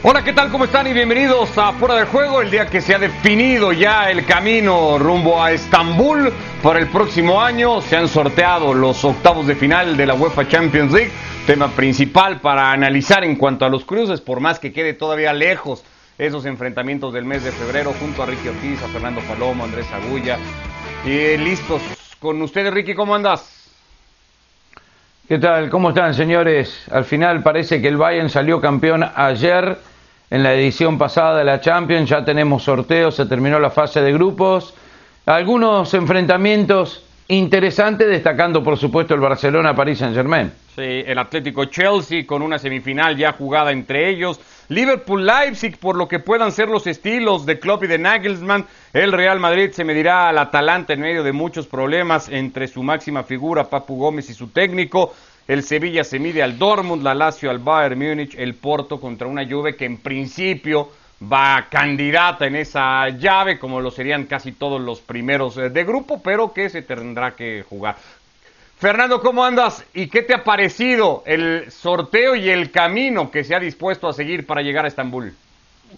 Hola, ¿qué tal? ¿Cómo están? Y bienvenidos a Fuera del Juego, el día que se ha definido ya el camino rumbo a Estambul para el próximo año. Se han sorteado los octavos de final de la UEFA Champions League, tema principal para analizar en cuanto a los cruces, por más que quede todavía lejos esos enfrentamientos del mes de febrero, junto a Ricky Ortiz, a Fernando Palomo, Andrés Agulla. Y listos con ustedes, Ricky, ¿cómo andas? ¿Qué tal? ¿Cómo están, señores? Al final parece que el Bayern salió campeón ayer en la edición pasada de la Champions. Ya tenemos sorteos, se terminó la fase de grupos. Algunos enfrentamientos interesantes, destacando por supuesto el Barcelona-Paris Saint-Germain. Sí, el Atlético Chelsea con una semifinal ya jugada entre ellos. Liverpool-Leipzig por lo que puedan ser los estilos de Klopp y de Nagelsmann. El Real Madrid se medirá al Atalanta en medio de muchos problemas entre su máxima figura, Papu Gómez, y su técnico. El Sevilla se mide al Dortmund, la Lazio al Bayern Múnich, el Porto contra una Juve que en principio va candidata en esa llave, como lo serían casi todos los primeros eh, de grupo, pero que se tendrá que jugar. Fernando, ¿cómo andas? ¿Y qué te ha parecido el sorteo y el camino que se ha dispuesto a seguir para llegar a Estambul?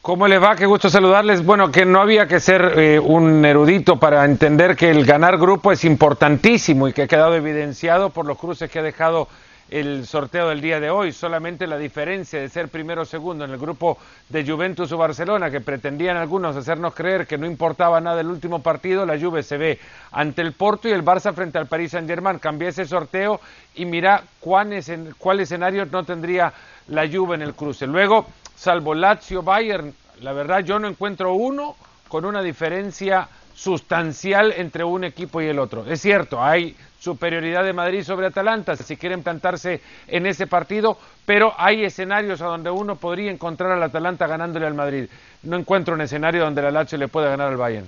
¿Cómo les va? Qué gusto saludarles. Bueno, que no había que ser eh, un erudito para entender que el ganar grupo es importantísimo y que ha quedado evidenciado por los cruces que ha dejado el sorteo del día de hoy. Solamente la diferencia de ser primero o segundo en el grupo de Juventus o Barcelona, que pretendían algunos hacernos creer que no importaba nada el último partido, la Juve se ve ante el Porto y el Barça frente al Paris Saint-Germain. Cambié ese sorteo y mira cuál, escenario no tendría la Juve en el cruce. Luego, salvo Lazio, Bayern, la verdad yo no encuentro uno con una diferencia sustancial entre un equipo y el otro. Es cierto, hay superioridad de Madrid sobre Atalanta, si quieren plantarse en ese partido, pero hay escenarios a donde uno podría encontrar al Atalanta ganándole al Madrid. No encuentro un escenario donde la Lazio le pueda ganar al Bayern.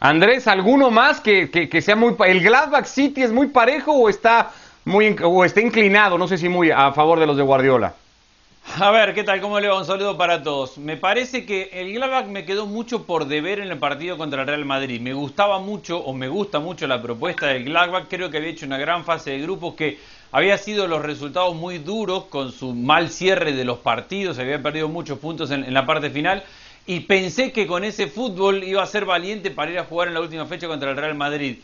Andrés, ¿alguno más que, que, sea muy... ¿El Gladbach City es muy parejo o está, muy, o está inclinado, no sé si muy a favor de los de Guardiola? A ver, ¿qué tal? ¿Cómo le va? Un saludo para todos. Me parece que el Gladbach me quedó mucho por deber en el partido contra el Real Madrid. Me gustaba mucho, o me gusta mucho la propuesta del Gladbach. Creo que había hecho una gran fase de grupos que había sido los resultados muy duros con su mal cierre de los partidos. Había perdido muchos puntos en, la parte final. Y pensé que con ese fútbol iba a ser valiente para ir a jugar en la última fecha contra el Real Madrid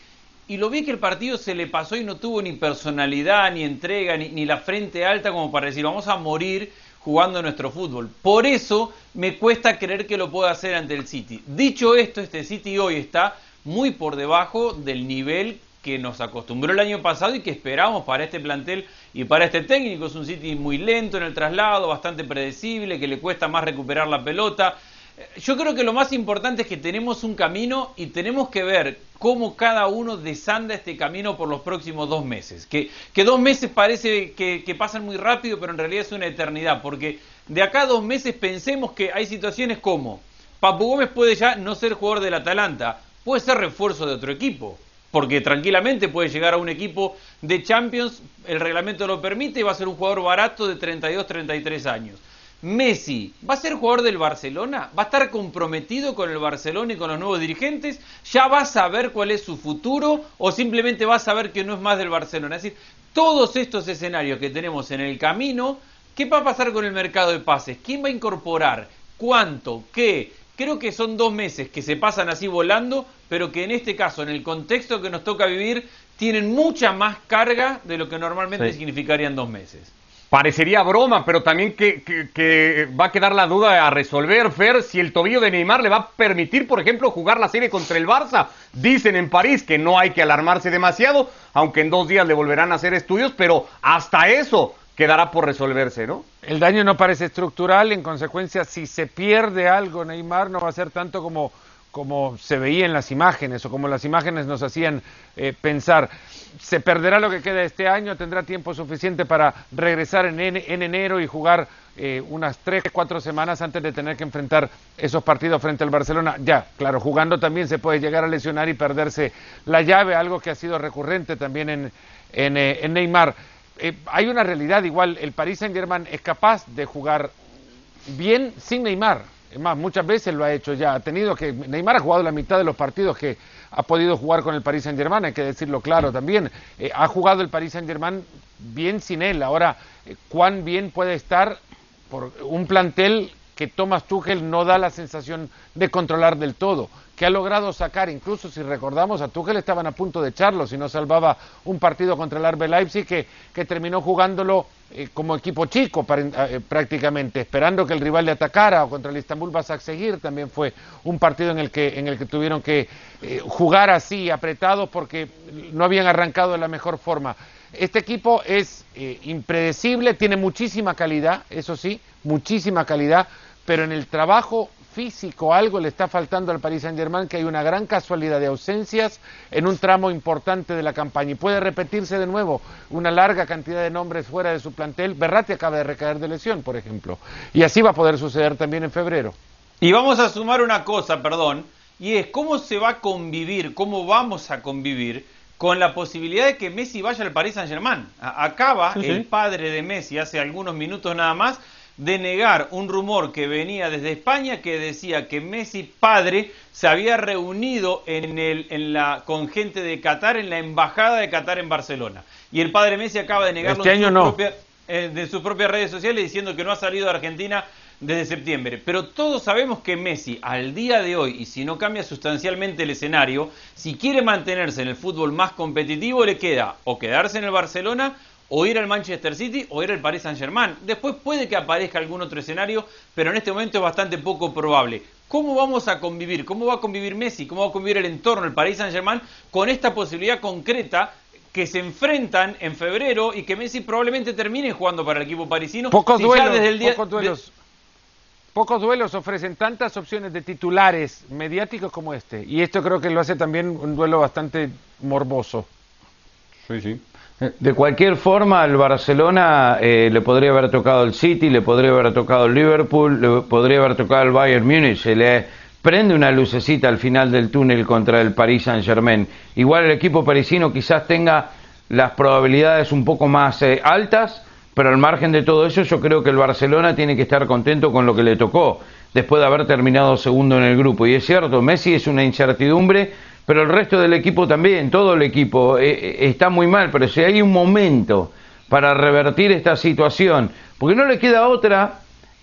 y lo vi que el partido se le pasó y no tuvo ni personalidad, ni entrega, ni, la frente alta como para decir vamos a morir jugando nuestro fútbol. Por eso me cuesta creer que lo pueda hacer ante el City. Dicho esto, este City hoy está muy por debajo del nivel que nos acostumbró el año pasado y que esperamos para este plantel y para este técnico. Es un City muy lento en el traslado, bastante predecible, que le cuesta más recuperar la pelota. Yo creo que lo más importante es que tenemos un camino y tenemos que ver cómo cada uno desanda este camino por los próximos dos meses. Que, dos meses parece que, que, pasan muy rápido, pero en realidad es una eternidad, porque de acá a dos meses pensemos que hay situaciones como Papu Gómez puede ya no ser jugador del Atalanta, puede ser refuerzo de otro equipo, porque tranquilamente puede llegar a un equipo de Champions, el reglamento lo permite y va a ser un jugador barato de 32, 33 años. Messi, ¿va a ser jugador del Barcelona? ¿Va a estar comprometido con el Barcelona y con los nuevos dirigentes? ¿Ya va a saber cuál es su futuro? ¿O simplemente va a saber que no es más del Barcelona? Es decir, todos estos escenarios que tenemos en el camino, ¿qué va a pasar con el mercado de pases? ¿Quién va a incorporar? ¿Cuánto? ¿Qué? Creo que son dos meses que se pasan así volando, pero que en este caso, en el contexto que nos toca vivir, tienen mucha más carga de lo que normalmente sí. significarían dos meses. Parecería broma, pero también que, que, va a quedar la duda a resolver, Fer, si el tobillo de Neymar le va a permitir, por ejemplo, jugar la serie contra el Barça. Dicen en París que no hay que alarmarse demasiado, aunque en dos días le volverán a hacer estudios, pero hasta eso quedará por resolverse, ¿no? El daño no parece estructural, en consecuencia, si se pierde algo Neymar, no va a ser tanto como como se veía en las imágenes o como las imágenes nos hacían eh, pensar. Se perderá lo que queda este año, tendrá tiempo suficiente para regresar en, en, en enero y jugar eh, unas tres, cuatro semanas antes de tener que enfrentar esos partidos frente al Barcelona. Ya, claro, jugando también se puede llegar a lesionar y perderse la llave, algo que ha sido recurrente también en, en, eh, Neymar. hay una realidad igual, el Paris Saint Germain es capaz de jugar bien sin Neymar es más, muchas veces lo ha hecho ya. Ha tenido que. Neymar ha jugado la mitad de los partidos que ha podido jugar con el Paris Saint Germain, hay que decirlo claro también. Eh, ha jugado el Paris Saint Germain bien sin él. Ahora, eh, cuán bien puede estar, por un plantel que Thomas Tuchel no da la sensación de controlar del todo, que ha logrado sacar, incluso si recordamos, a Tuchel estaban a punto de echarlo si no salvaba un partido contra el Arbe Leipzig que, que terminó jugándolo eh, como equipo chico eh, prácticamente, esperando que el rival le atacara, o contra el Istanbul vas a seguir, también fue un partido en el que, en el que tuvieron que eh, jugar así, apretados, porque no habían arrancado de la mejor forma. Este equipo es impredecible, tiene muchísima calidad, eso sí, muchísima calidad, pero en el trabajo físico algo le está faltando al Paris Saint-Germain, que hay una gran casualidad de ausencias en un tramo importante de la campaña. Y puede repetirse de nuevo una larga cantidad de nombres fuera de su plantel. Berratti acaba de recaer de lesión, por ejemplo. Y así va a poder suceder también en febrero. Y vamos a sumar una cosa, perdón, y es cómo se va a convivir, cómo vamos a convivir con la posibilidad de que Messi vaya al Paris Saint-Germain. Acaba el padre de Messi hace algunos minutos nada más de negar un rumor que venía desde España que decía que Messi padre se había reunido en el, en la, con gente de Qatar en la embajada de Qatar en Barcelona. Y el padre Messi acaba de negarlo este año eh, de sus propias redes sociales diciendo que no ha salido de Argentina desde septiembre. Pero todos sabemos que Messi al día de hoy, y si no cambia sustancialmente el escenario, si quiere mantenerse en el fútbol más competitivo, le queda o quedarse en el Barcelona o ir al Manchester City o ir al Paris Saint Germain. Después puede que aparezca algún otro escenario, pero en este momento es bastante poco probable. ¿Cómo vamos a convivir? ¿Cómo va a convivir Messi? ¿Cómo va a convivir el entorno, el Paris Saint Germain, con esta posibilidad concreta que se enfrentan en febrero y que Messi probablemente termine jugando para el equipo parisino? Pocos duelos, desde el día, pocos duelos. Pocos duelos ofrecen tantas opciones de titulares mediáticos como este. Y esto creo que lo hace también un duelo bastante morboso. Sí, sí. De cualquier forma, al Barcelona eh, le podría haber tocado el City, le podría haber tocado el Liverpool, le podría haber tocado el Bayern Múnich. Se le prende una lucecita al final del túnel contra el Paris Saint-Germain. Igual el equipo parisino quizás tenga las probabilidades un poco más eh, altas, pero al margen de todo eso, yo creo que el Barcelona tiene que estar contento con lo que le tocó después de haber terminado segundo en el grupo. Y es cierto, Messi es una incertidumbre pero el resto del equipo también, todo el equipo eh, eh, está muy mal, pero si hay un momento para revertir esta situación, porque no le queda otra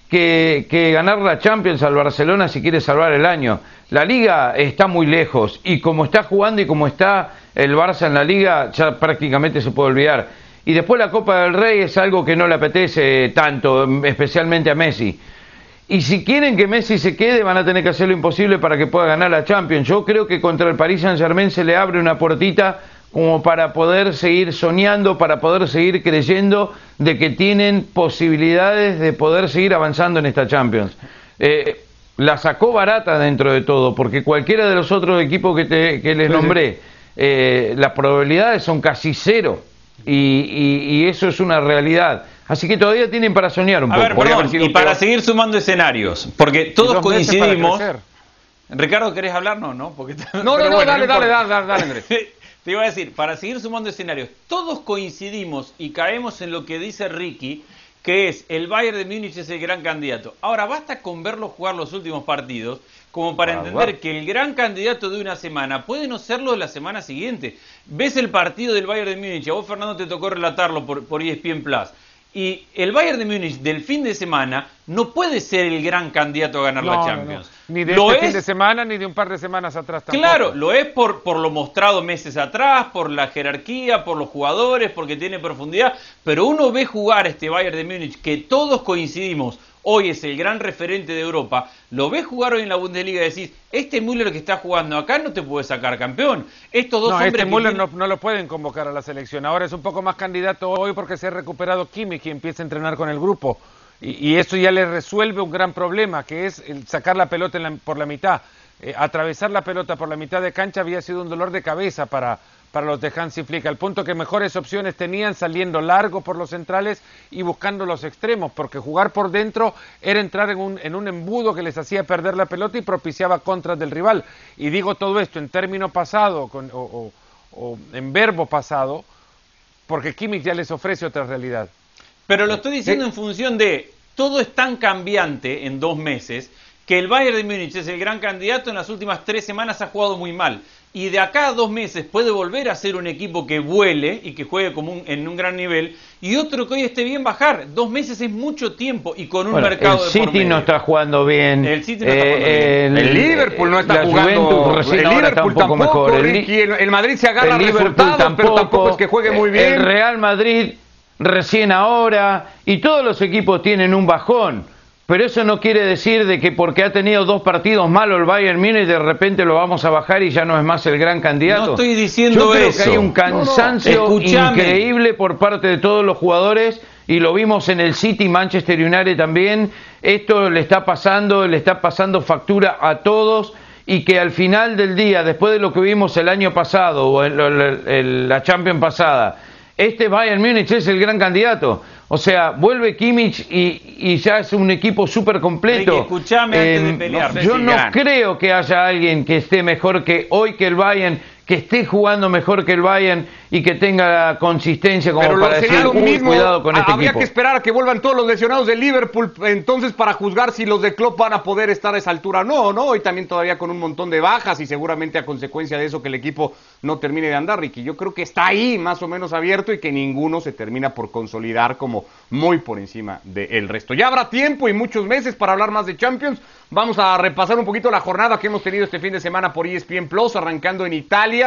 que, ganar la Champions al Barcelona si quiere salvar el año. La liga está muy lejos y como está jugando y como está el Barça en la liga, ya prácticamente se puede olvidar. Y después la Copa del Rey es algo que no le apetece tanto, especialmente a Messi. Y si quieren que Messi se quede, van a tener que hacer lo imposible para que pueda ganar la Champions. Yo creo que contra el Paris Saint-Germain se le abre una puertita como para poder seguir soñando, para poder seguir creyendo de que tienen posibilidades de poder seguir avanzando en esta Champions. Eh, la sacó barata dentro de todo, porque cualquiera de los otros equipos que, te, les nombré, eh, las probabilidades son casi cero. y eso es una realidad. Así que todavía tienen para soñar un poco. y para seguir sumando escenarios, porque todos coincidimos. Ricardo, ¿querés hablar? No, ¿no? Porque... No, no, no, dale, dale, dale, dale, Andrés. Te iba a decir, para seguir sumando escenarios, todos coincidimos y caemos en lo que dice Ricky, que es el Bayern de Múnich es el gran candidato. Ahora, basta con verlo jugar los últimos partidos como para entender que el gran candidato de una semana puede no serlo de la semana siguiente. Ves el partido del Bayern de Múnich, a vos Fernando te tocó relatarlo por, por ESPN Plus. Y el Bayern de Múnich del fin de semana no puede ser el gran candidato a ganar la Champions. Ni de este fin de semana ni de un par de semanas atrás tampoco. Claro, lo es por, por lo mostrado meses atrás, por la jerarquía, por los jugadores, porque tiene profundidad. Pero uno ve jugar este Bayern de Múnich que todos coincidimos hoy es el gran referente de Europa, lo ves jugar hoy en la Bundesliga y decís, este Müller que está jugando acá no te puede sacar campeón. Estos dos no, hombres este Müller no, lo pueden convocar a la selección. Ahora es un poco más candidato hoy porque se ha recuperado Kimmich y empieza a entrenar con el grupo. Y, eso ya le resuelve un gran problema, que es el sacar la pelota por la mitad. Eh, atravesar la pelota por la mitad de cancha había sido un dolor de cabeza para, para los de Hansi Flick, al punto que mejores opciones tenían saliendo largo por los centrales y buscando los extremos, porque jugar por dentro era entrar en un, en un embudo que les hacía perder la pelota y propiciaba contras del rival. Y digo todo esto en término pasado o, en verbo pasado, porque Kimmich ya les ofrece otra realidad. Pero lo estoy diciendo en función de todo es tan cambiante en dos meses que el Bayern de Múnich es el gran candidato, en las últimas tres semanas ha jugado muy mal. Y de acá a dos meses puede volver a ser un equipo que vuele y que juegue como un, en un gran nivel y otro que hoy esté bien bajar. Dos meses es mucho tiempo y con un Bueno, mercado el de City no está jugando bien. El City no está jugando bien. el, El Liverpool no está la jugando. Juventus recién el ahora está Liverpool un poco tampoco, mejor. El, Ricky. El, el Madrid se agarra el Liverpool resultados, pero tampoco es que juegue muy bien. El Real Madrid recién ahora y todos los equipos tienen un bajón. Pero eso no quiere decir de que porque ha tenido dos partidos malos el Bayern Múnich de repente lo vamos a bajar y ya no es más el gran candidato. No estoy diciendo Yo creo eso. que hay un cansancio increíble por parte de todos los jugadores y lo vimos en el City, Manchester United también. Esto le está pasando, le está pasando factura a todos y que al final del día, después de lo que vimos el año pasado o en el- el- el- la Champions pasada, este Bayern Múnich es el gran candidato. O sea, vuelve Kimmich y, y ya es un equipo súper completo. Ricky, escuchame antes de pelear. no sé Yo si no gana. creo que haya alguien que esté mejor que hoy que el Bayern, que esté jugando mejor que el Bayern y que tenga consistencia como Pero para decir, lo "Uy, mismo. cuidado con este Habría equipo. que esperar a que vuelvan todos los lesionados de Liverpool, entonces para juzgar si los de Klopp van a poder estar a esa altura. No, no, y también todavía con un montón de bajas y seguramente a consecuencia de eso que el equipo no termine de andar, Ricky. Yo creo que está ahí más o menos abierto y que ninguno se termina por consolidar como muy por encima del resto. Ya habrá tiempo y muchos meses para hablar más de Champions. Vamos a repasar un poquito la jornada que hemos tenido este fin de semana por ESPN Plus, arrancando en Italia.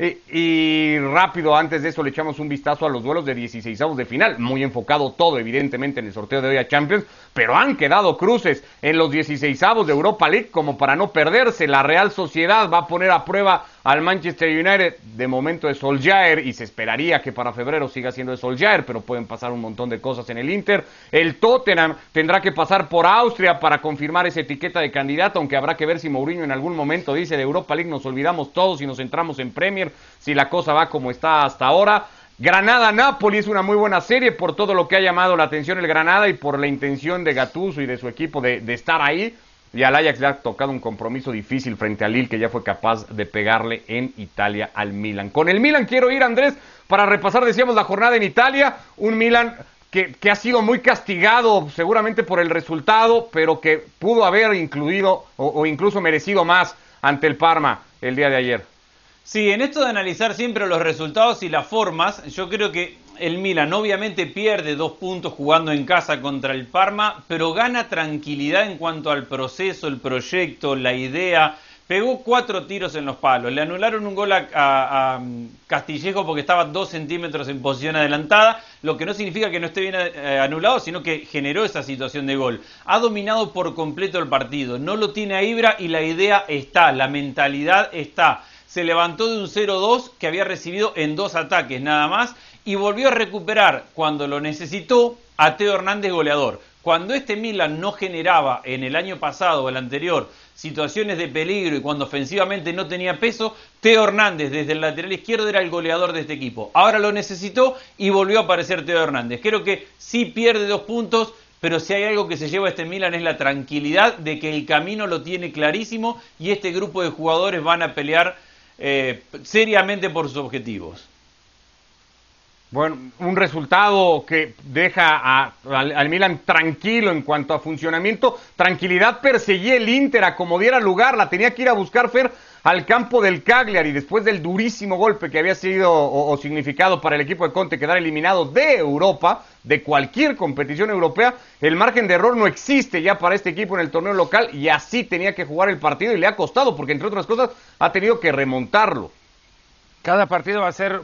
Eh, y rápido, antes de eso, le echamos un vistazo a los duelos de 16 de final. Muy enfocado todo, evidentemente, en el sorteo de hoy a Champions. Pero han quedado cruces en los 16 de Europa League como para no perderse. La Real Sociedad va a poner a prueba al Manchester United de momento de Solskjaer y se esperaría que para febrero siga siendo de Solskjaer, pero pueden pasar un montón de cosas en el Inter. El Tottenham tendrá que pasar por Austria para confirmar esa etiqueta de candidato, aunque habrá que ver si Mourinho en algún momento dice de Europa League nos olvidamos todos y nos centramos en Premier, si la cosa va como está hasta ahora. Granada-Napoli es una muy buena serie por todo lo que ha llamado la atención el Granada y por la intención de Gattuso y de su equipo de, de estar ahí. Y al Ajax le ha tocado un compromiso difícil frente al Lille que ya fue capaz de pegarle en Italia al Milan. Con el Milan quiero ir, Andrés, para repasar, decíamos, la jornada en Italia. Un Milan que, que ha sido muy castigado seguramente por el resultado, pero que pudo haber incluido o, o incluso merecido más ante el Parma el día de ayer. Sí, en esto de analizar siempre los resultados y las formas, yo creo que el Milan obviamente pierde dos puntos jugando en casa contra el Parma, pero gana tranquilidad en cuanto al proceso, el proyecto, la idea. Pegó cuatro tiros en los palos. Le anularon un gol a, Castillejo porque estaba dos centímetros en posición adelantada, lo que no significa que no esté bien eh, anulado, sino que generó esa situación de gol. Ha dominado por completo el partido. No lo tiene a Ibra y la idea está, la mentalidad está se levantó de un 0-2 que había recibido en dos ataques nada más y volvió a recuperar cuando lo necesitó a Teo Hernández goleador. Cuando este Milan no generaba en el año pasado o el anterior situaciones de peligro y cuando ofensivamente no tenía peso, Teo Hernández desde el lateral izquierdo era el goleador de este equipo. Ahora lo necesitó y volvió a aparecer Teo Hernández. Creo que sí pierde dos puntos, pero si hay algo que se lleva a este Milan es la tranquilidad de que el camino lo tiene clarísimo y este grupo de jugadores van a pelear eh, seriamente por sus objetivos. Bueno, un resultado que deja al, Milan tranquilo en cuanto a funcionamiento. Tranquilidad perseguía el Inter a como diera lugar, la tenía que ir a buscar Fer al campo del Cagliari después del durísimo golpe que había sido o significado para el equipo de Conte quedar eliminado de Europa, de cualquier competición europea. El margen de error no existe ya para este equipo en el torneo local y así tenía que jugar el partido y le ha costado porque entre otras cosas ha tenido que remontarlo. Cada partido va a ser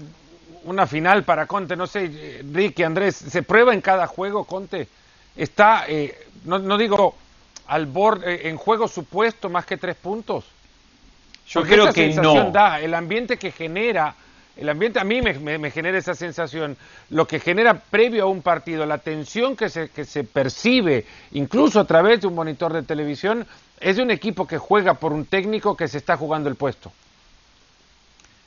una final para Conte. No sé, Ricky, Andrés, ¿se prueba en cada juego Conte? Está, eh, no, no digo al borde, eh, en juego supuesto más que tres puntos. Yo Porque creo esa que sensación no. da, el ambiente que genera, el ambiente a mí me, me- me genera esa sensación, lo que genera previo a un partido, la tensión que se, que se percibe, incluso a través de un monitor de televisión, es de un equipo que juega por un técnico que se está jugando el puesto.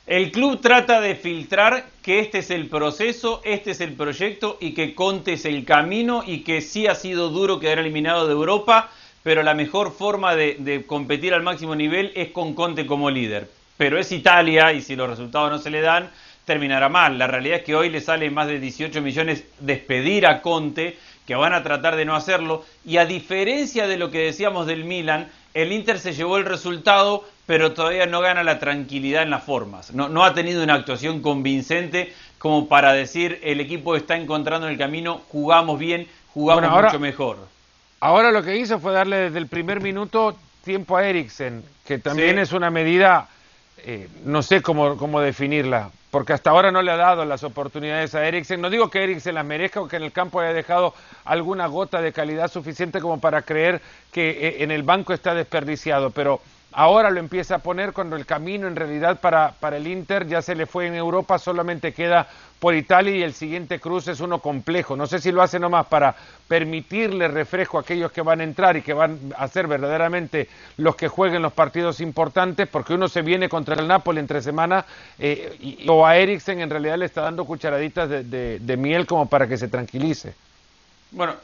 El club trata de filtrar que este es el proceso, este es el proyecto y que Conte es el camino y que sí ha sido duro quedar eliminado de Europa, pero la mejor forma de, competir al máximo nivel es con Conte como líder. Pero es Italia y si los resultados no se le dan, terminará mal. La realidad es que hoy le sale más de 18 millones despedir a Conte, que van a tratar de no hacerlo. Y a diferencia de lo que decíamos del Milan, el Inter se llevó el resultado, pero todavía no gana la tranquilidad en las formas. No, no ha tenido una actuación convincente como para decir el equipo está encontrando en el camino, jugamos bien, jugamos mucho mejor. Ahora lo que hizo fue darle desde el primer minuto tiempo a Eriksen, que también es una medida, eh, no sé cómo, cómo definirla, porque hasta ahora no le ha dado las oportunidades a Eriksen. No digo que Eriksen las merezca o que en el campo haya dejado alguna gota de calidad suficiente como para creer que eh, en el banco está desperdiciado, pero ahora lo empieza a poner cuando el camino en realidad para, para el Inter ya se le fue en Europa, solamente queda por Italia y el siguiente cruce es uno complejo. No sé si lo hace nomás para permitirle refresco a aquellos que van a entrar y que van a ser verdaderamente los que jueguen los partidos importantes, porque uno se viene contra el Napoli entre semana eh, y, o a Eriksen en realidad le está dando cucharaditas de, miel como para que se tranquilice. Bueno,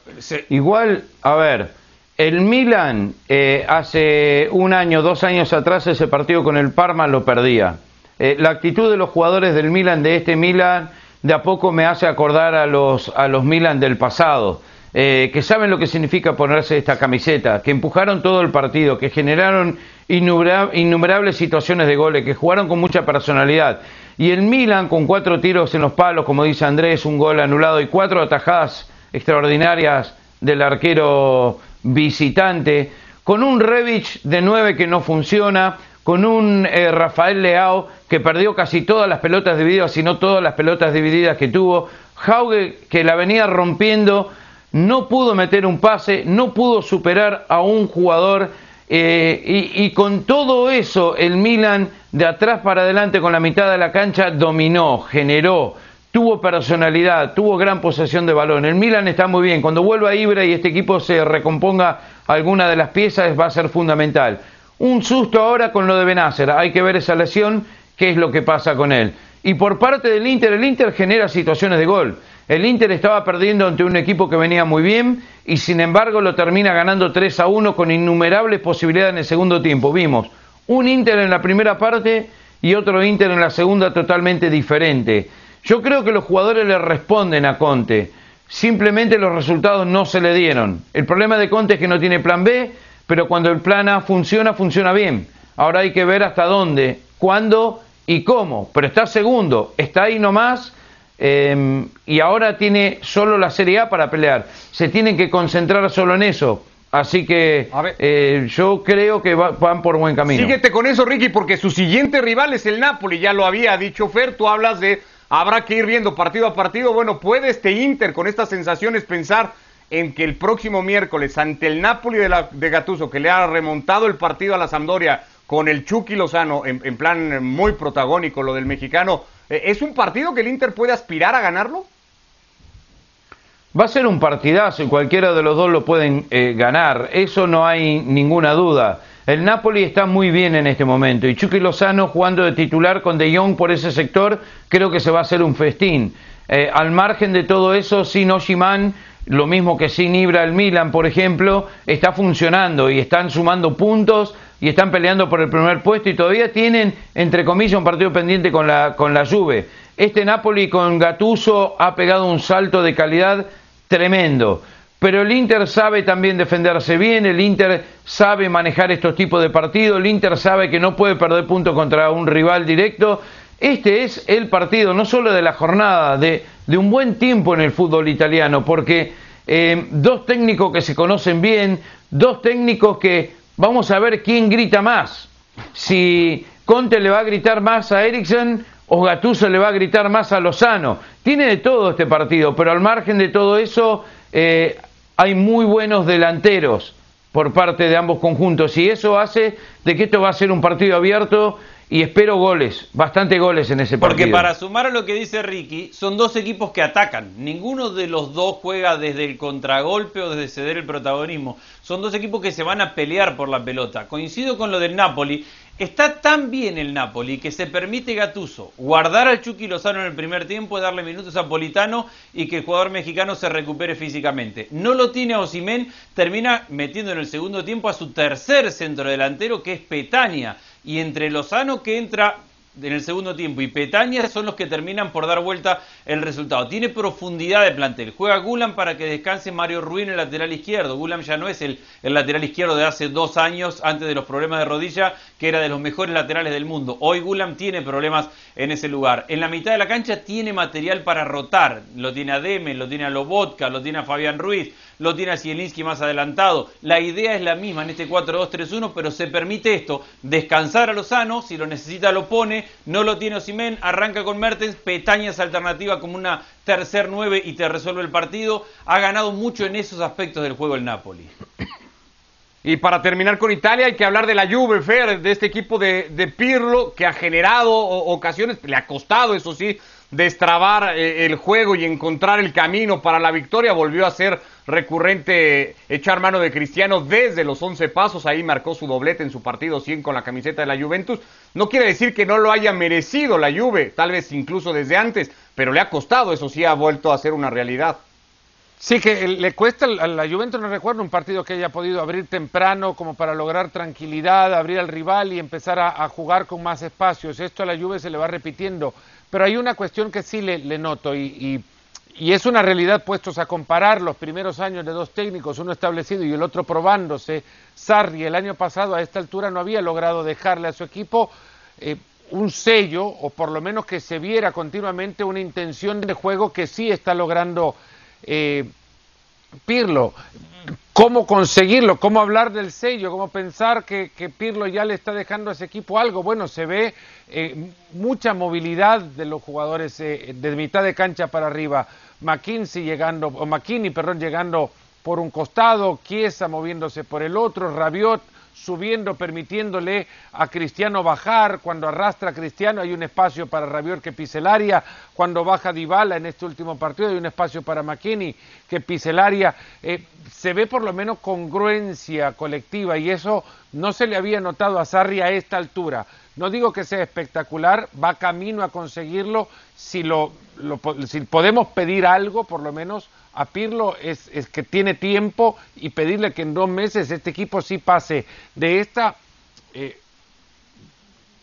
igual, a ver, el Milan eh, hace un año, dos años atrás ese partido con el Parma lo perdía. Eh, la actitud de los jugadores del Milan, de este Milan, de a poco me hace acordar a los, a los Milan del pasado, eh, que saben lo que significa ponerse esta camiseta, que empujaron todo el partido, que generaron innumerables situaciones de goles, que jugaron con mucha personalidad. Y el Milan, con cuatro tiros en los palos, como dice Andrés, un gol anulado y cuatro atajadas extraordinarias del arquero visitante, con un Revich de nueve que no funciona, con un eh, Rafael Leao que perdió casi todas las pelotas divididas, si no todas las pelotas divididas que tuvo, Jauge que la venía rompiendo, no pudo meter un pase, no pudo superar a un jugador eh, y, con todo eso el Milan de atrás para adelante con la mitad de la cancha dominó, generó, tuvo personalidad, tuvo gran posesión de balón. El Milan está muy bien, cuando vuelva a Ibra y este equipo se recomponga alguna de las piezas va a ser fundamental. Un susto ahora con lo de Benacer. Hay que ver esa lesión, qué es lo que pasa con él. Y por parte del Inter, el Inter genera situaciones de gol. El Inter estaba perdiendo ante un equipo que venía muy bien y sin embargo lo termina ganando 3 a 1 con innumerables posibilidades en el segundo tiempo. Vimos un Inter en la primera parte y otro Inter en la segunda totalmente diferente. Yo creo que los jugadores le responden a Conte. Simplemente los resultados no se le dieron. El problema de Conte es que no tiene plan B pero cuando el plan A funciona, funciona bien. Ahora hay que ver hasta dónde, cuándo y cómo. Pero está segundo, está ahí nomás em, y ahora tiene solo la Serie A para pelear. Se tienen que concentrar solo en eso. Así que eh, yo creo que van por buen camino. Síguete con eso, Ricky, porque su siguiente rival es el Napoli. Ya lo había dicho Fer, tú hablas de habrá que ir viendo partido a partido. Bueno, puede este Inter con estas sensaciones pensar en que el próximo miércoles ante el Napoli de, Gattuso, que le ha remontado el partido a la Sampdoria con el Chucky Lozano en, plan muy protagónico, lo del mexicano, eh, ¿es un partido que el Inter puede aspirar a ganarlo? Va a ser un partidazo y cualquiera de los dos lo pueden eh, ganar, eso no hay ninguna duda. El Napoli está muy bien en este momento y Chucky Lozano jugando de titular con De Jong por ese sector, creo que se va a hacer un festín. Eh, al margen de todo eso, sin Oshiman lo mismo que sin Ibra el Milan, por ejemplo, está funcionando y están sumando puntos y están peleando por el primer puesto y todavía tienen, entre comillas, un partido pendiente con la, con la Juve. Este Napoli con Gattuso ha pegado un salto de calidad tremendo. Pero el Inter sabe también defenderse bien, el Inter sabe manejar estos tipos de partidos, el Inter sabe que no puede perder puntos contra un rival directo. Este es el partido, no solo de la jornada, de de un buen tiempo en el fútbol italiano, porque eh, dos técnicos que se conocen bien, dos técnicos que vamos a ver quién grita más. Si Conte le va a gritar más a Eriksen o Gattuso le va a gritar más a Lozano. Tiene de todo este partido, pero al margen de todo eso eh, hay muy buenos delanteros por parte de ambos conjuntos y eso hace de que esto va a ser un partido abierto y espero goles, bastante goles en ese partido. Porque para sumar a lo que dice Ricky, son dos equipos que atacan. Ninguno de los dos juega desde el contragolpe o desde ceder el protagonismo. Son dos equipos que se van a pelear por la pelota. Coincido con lo del Napoli. Está tan bien el Napoli que se permite Gatuso guardar al Chucky Lozano en el primer tiempo, darle minutos a Politano y que el jugador mexicano se recupere físicamente. No lo tiene a Osimen, termina metiendo en el segundo tiempo a su tercer centro delantero que es Petania y entre Lozano que entra en el segundo tiempo y Petaña son los que terminan por dar vuelta el resultado. Tiene profundidad de plantel. Juega Gulam para que descanse Mario Ruiz en el lateral izquierdo. Gulam ya no es el, lateral izquierdo de hace dos años, antes de los problemas de rodilla, que era de los mejores laterales del mundo. Hoy Gulam tiene problemas en ese lugar. En la mitad de la cancha tiene material para rotar. Lo tiene a Deme, lo tiene a Lobotka, lo tiene a Fabián Ruiz, lo tiene a Zielinski más adelantado. La idea es la misma en este 4-2-3-1, pero se permite esto, descansar a Lozano, si lo necesita lo pone, no lo tiene Osimen, arranca con Mertens, Petañas alternativa como una tercer 9 y te resuelve el partido. Ha ganado mucho en esos aspectos del juego el Napoli. Y para terminar con Italia hay que hablar de la Juve, de este equipo de Pirlo que ha generado ocasiones, le ha costado, eso sí, destrabar eh, el juego y encontrar el camino para la victoria. Volvió a ser recurrente echar mano de Cristiano desde los 11 pasos. Ahí marcó su doblete en su partido 100 con la camiseta de la Juventus. No quiere decir que no lo haya merecido la Juve, tal vez incluso desde antes, pero le ha costado, eso sí, ha vuelto a ser una realidad. Sí, que le cuesta a la Juventus, no recuerdo un partido que haya podido abrir temprano como para lograr tranquilidad, abrir al rival y empezar a, jugar con más espacios. Esto a la Juve se le va repitiendo. Pero hay una cuestión que sí le, noto y, y, y, es una realidad puestos a comparar los primeros años de dos técnicos, uno establecido y el otro probándose. Sarri el año pasado a esta altura no había logrado dejarle a su equipo eh, un sello o por lo menos que se viera continuamente una intención de juego que sí está logrando eh, Pirlo. ¿Cómo conseguirlo? ¿Cómo hablar del sello? ¿Cómo pensar que, que, Pirlo ya le está dejando a ese equipo algo? Bueno, se ve eh, mucha movilidad de los jugadores eh, de mitad de cancha para arriba. McKinsey llegando, o McKinney, perdón, llegando por un costado, Chiesa moviéndose por el otro, Rabiot subiendo, permitiéndole a Cristiano bajar. Cuando arrastra a Cristiano hay un espacio para Rabiot que pise el área. Cuando baja Dybala en este último partido hay un espacio para McKinney que pise el área. Se ve por lo menos congruencia colectiva y eso no se le había notado a Sarri a esta altura. No digo que sea espectacular, va camino a conseguirlo. Si, lo, si podemos pedir algo, por lo menos a Pirlo es, es, que tiene tiempo y pedirle que en dos meses este equipo sí pase de esta eh,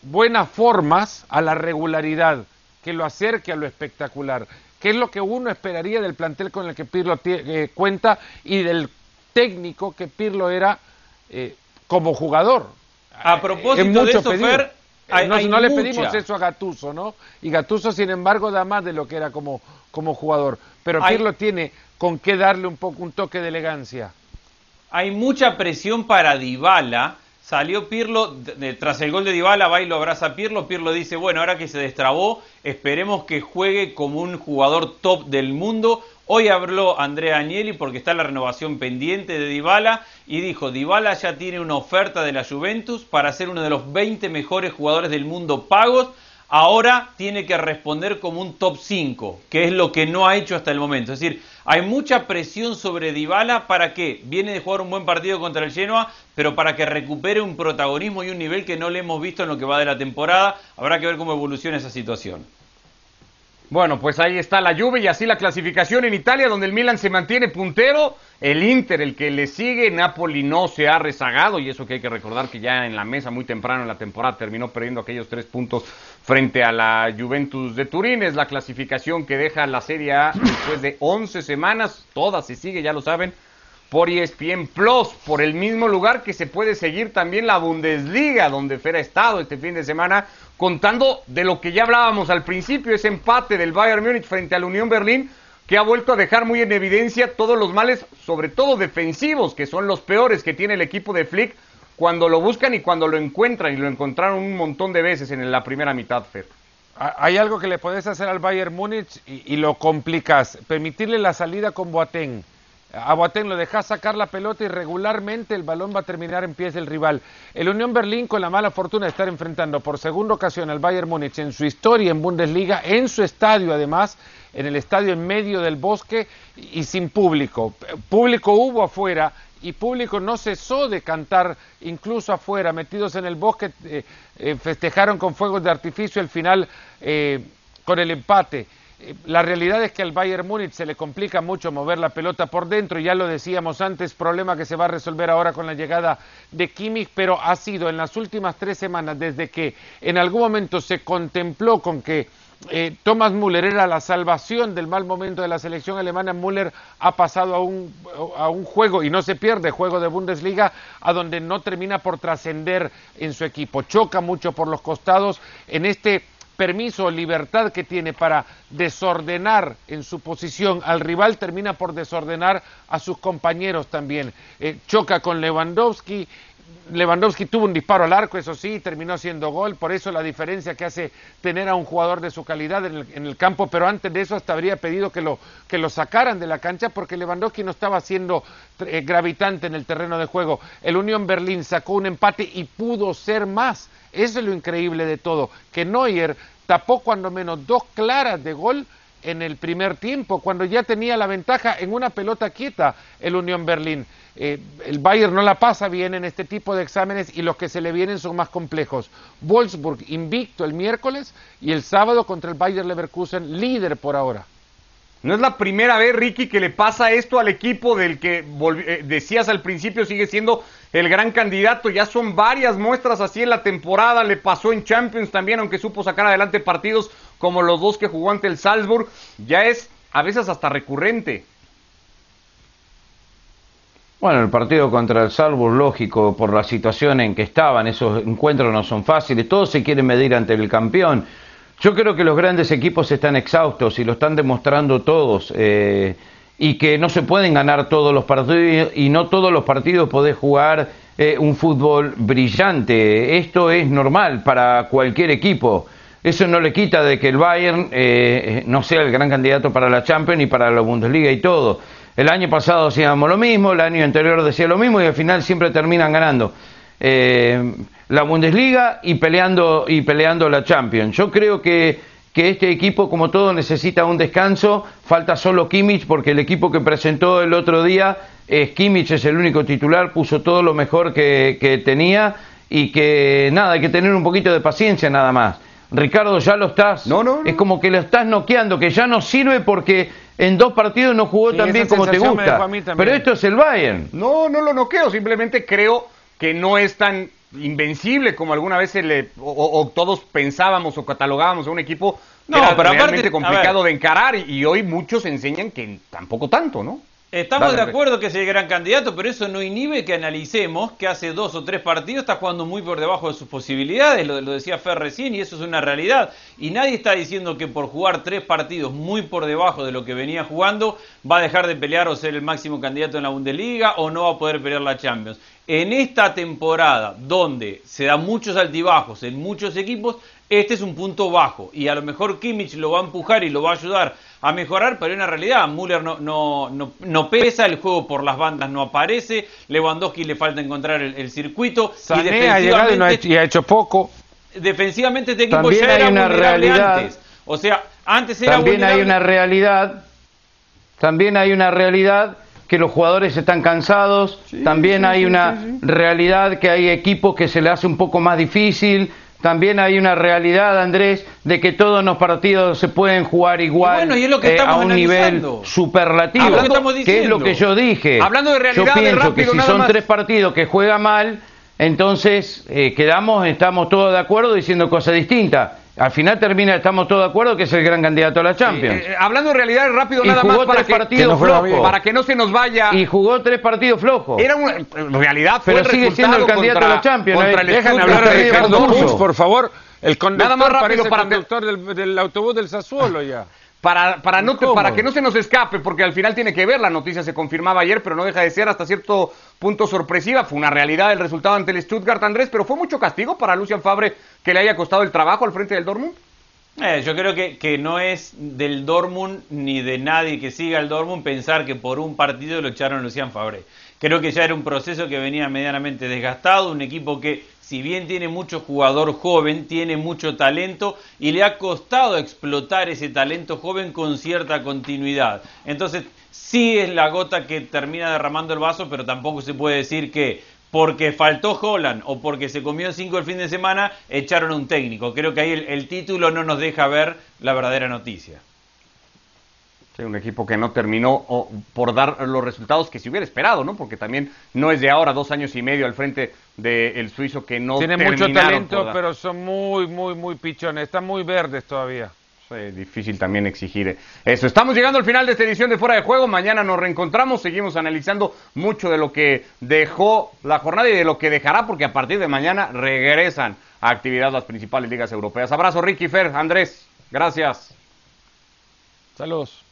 buenas formas a la regularidad, que lo acerque a lo espectacular, que es lo que uno esperaría del plantel con el que Pirlo eh, cuenta y del técnico que Pirlo era eh, como jugador. A propósito de eso, Fer, hay, no, hay no le pedimos eso a Gatuso, ¿no? Y Gatuso, sin embargo, da más de lo que era como, como jugador. Pero hay, Pirlo tiene con qué darle un poco un toque de elegancia. Hay mucha presión para Dybala. Salió Pirlo, tras el gol de Dybala, va y lo abraza a Pirlo. Pirlo dice, bueno, ahora que se destrabó, esperemos que juegue como un jugador top del mundo. Hoy habló Andrea Agnelli porque está la renovación pendiente de Dybala y dijo, Dybala ya tiene una oferta de la Juventus para ser uno de los 20 mejores jugadores del mundo pagos. Ahora tiene que responder como un top 5, que es lo que no ha hecho hasta el momento. Es decir, hay mucha presión sobre Dybala para que viene de jugar un buen partido contra el Genoa, pero para que recupere un protagonismo y un nivel que no le hemos visto en lo que va de la temporada. Habrá que ver cómo evoluciona esa situación. Bueno, pues ahí está la Juve y así la clasificación en Italia, donde el Milan se mantiene puntero, el Inter, el que le sigue, Napoli no se ha rezagado y eso que hay que recordar que ya en la mesa muy temprano en la temporada terminó perdiendo aquellos tres puntos frente a la Juventus de Turín, es la clasificación que deja la Serie A después de 11 semanas, toda se sigue, ya lo saben, por ESPN Plus, por el mismo lugar que se puede seguir también la Bundesliga, donde Fer ha estado este fin de semana contando de lo que ya hablábamos al principio, ese empate del Bayern Múnich frente a la Unión Berlín, que ha vuelto a dejar muy en evidencia todos los males, sobre todo defensivos, que son los peores que tiene el equipo de Flick cuando lo buscan y cuando lo encuentran, y lo encontraron un montón de veces en la primera mitad, Fer. Hay algo que le puedes hacer al Bayern Múnich y, y lo complicas, permitirle la salida con Boateng. A lo dejas sacar la pelota y regularmente el balón va a terminar en pies del rival. El Unión Berlín con la mala fortuna de estar enfrentando por segunda ocasión al Bayern Múnich en su historia en Bundesliga, en su estadio además, en el estadio en medio del bosque y sin público. Público hubo afuera y público no cesó de cantar incluso afuera, metidos en el bosque, eh, eh, festejaron con fuegos de artificio el final eh, con el empate la realidad es que al Bayern Múnich se le complica mucho mover la pelota por dentro, ya lo decíamos antes, problema que se va a resolver ahora con la llegada de Kimmich, pero ha sido en las últimas tres semanas, desde que en algún momento se contempló con que eh, Thomas Müller era la salvación del mal momento de la selección alemana, Müller ha pasado a un, a un juego, y no se pierde, juego de Bundesliga, a donde no termina por trascender en su equipo, choca mucho por los costados. En este permiso libertad que tiene para desordenar en su posición al rival, termina por desordenar a sus compañeros también. Eh, choca con Lewandowski. Lewandowski tuvo un disparo al arco, eso sí, terminó siendo gol, por eso la diferencia que hace tener a un jugador de su calidad en el, campo, pero antes de eso hasta habría pedido que lo, que lo sacaran de la cancha porque Lewandowski no estaba siendo eh, gravitante en el terreno de juego. El Unión Berlín sacó un empate y pudo ser más. Eso es lo increíble de todo, que Neuer tapó cuando menos dos claras de gol en el primer tiempo, cuando ya tenía la ventaja en una pelota quieta el Unión Berlín. Eh, el Bayern no la pasa bien en este tipo de exámenes y los que se le vienen son más complejos. Wolfsburg invicto el miércoles y el sábado contra el Bayern Leverkusen líder por ahora. No es la primera vez, Ricky, que le pasa esto al equipo del que eh, decías al principio sigue siendo el gran candidato. Ya son varias muestras así en la temporada. Le pasó en Champions también, aunque supo sacar adelante partidos como los dos que jugó ante el Salzburg. Ya es a veces hasta recurrente. Bueno, el partido contra el Salzburg, lógico, por la situación en que estaban, esos encuentros no son fáciles, todos se quieren medir ante el campeón. Yo creo que los grandes equipos están exhaustos y lo están demostrando todos. Eh, y que no se pueden ganar todos los partidos y no todos los partidos podés jugar eh, un fútbol brillante. Esto es normal para cualquier equipo. Eso no le quita de que el Bayern eh, no sea el gran candidato para la Champions y para la Bundesliga y todo. El año pasado hacíamos lo mismo, el año anterior decía lo mismo y al final siempre terminan ganando la Bundesliga y peleando, y peleando la Champions. Yo creo que, que este equipo, como todo, necesita un descanso. Falta solo Kimmich, porque el equipo que presentó el otro día, es Kimmich es el único titular, puso todo lo mejor que tenía y que nada, hay que tener un poquito de paciencia nada más. Ricardo, ya lo estás. No, no, Es como que lo estás noqueando, que ya no sirve porque en dos partidos no jugó tan bien como te gusta. Pero esto es el Bayern. No, no lo noqueo, simplemente creo que no es tan invencible como alguna vez se le o, todos pensábamos o catalogábamos a un equipo no, era pero realmente complicado de encarar y, hoy muchos enseñan que tampoco tanto, ¿no? Estamos de acuerdo que es el gran candidato, pero eso no inhibe que analicemos que hace dos o tres partidos está jugando muy por debajo de sus posibilidades, lo, lo decía Fer recién, y eso es una realidad. Y nadie está diciendo que por jugar tres partidos muy por debajo de lo que venía jugando va a dejar de pelear o ser el máximo candidato en la Bundesliga o no va a poder pelear la Champions. En esta temporada, donde se dan muchos altibajos en muchos equipos, este es un punto bajo y a lo mejor Kimmich lo va a empujar y lo va a ayudar a mejorar, pero en la realidad Müller no, no, no, pesa, el juego por las bandas no aparece, Lewandowski le falta encontrar el, circuito y defensivamente, y ha hecho poco. Defensivamente este equipo ya era una realidad. antes. O sea, antes era También hay una realidad. También hay una realidad que los jugadores están cansados, también hay una realidad que hay equipos que se le hace un poco más difícil, también hay una realidad, Andrés, de que todos los partidos se pueden jugar igual eh, a un nivel superlativo, que, es lo que yo dije. Hablando de realidad, yo pienso que si son tres partidos que juega mal, entonces eh, quedamos, estamos todos de acuerdo diciendo cosas distintas. Al final termina, estamos todos de acuerdo que es el gran candidato a la Champions. Eh, hablando de realidad, rápido, nada más para que, para que no se nos vaya. Y jugó tres partidos flojos. Era una realidad, fue Pero sigue siendo el candidato a la Champions. Dejan hablar a Ricardo por favor. El conductor nada más rápido para el conductor del, del, autobús del Sassuolo ya para, para, no para que no se nos escape, porque al final tiene que ver, la noticia se confirmaba ayer, pero no deja de ser hasta cierto punto sorpresiva. Fue una realidad el resultado ante el Stuttgart, Andrés, pero fue mucho castigo para Lucian Fabre que le haya costado el trabajo al frente del Dortmund. Eh, yo creo que, que, no es del Dortmund ni de nadie que siga el Dortmund pensar que por un partido lo echaron a Lucian Fabre. Creo que ya era un proceso que venía medianamente desgastado, un equipo que si bien tiene mucho jugador joven, tiene mucho talento y le ha costado explotar ese talento joven con cierta continuidad. Entonces, sí es la gota que termina derramando el vaso, pero tampoco se puede decir que porque faltó Holland o porque se comió cinco el fin de semana, echaron un técnico. Creo que ahí el, el título no nos deja ver la verdadera noticia. Sí, un equipo que no terminó o, por dar los resultados que se hubiera esperado, ¿no? Porque también no es de ahora, dos años y medio al frente del suizo que no Tiene mucho talento, pero son muy, muy, muy pichones. Están muy verdes todavía. Sí, difícil también exigir eso. Estamos llegando al final de esta edición de Fuera de Juego. Mañana nos reencontramos. Seguimos analizando mucho de lo que dejó la jornada y de lo que dejará, porque a partir de mañana regresan a actividad las principales ligas europeas. Abrazo, Ricky Fer, Andrés. Gracias. Saludos.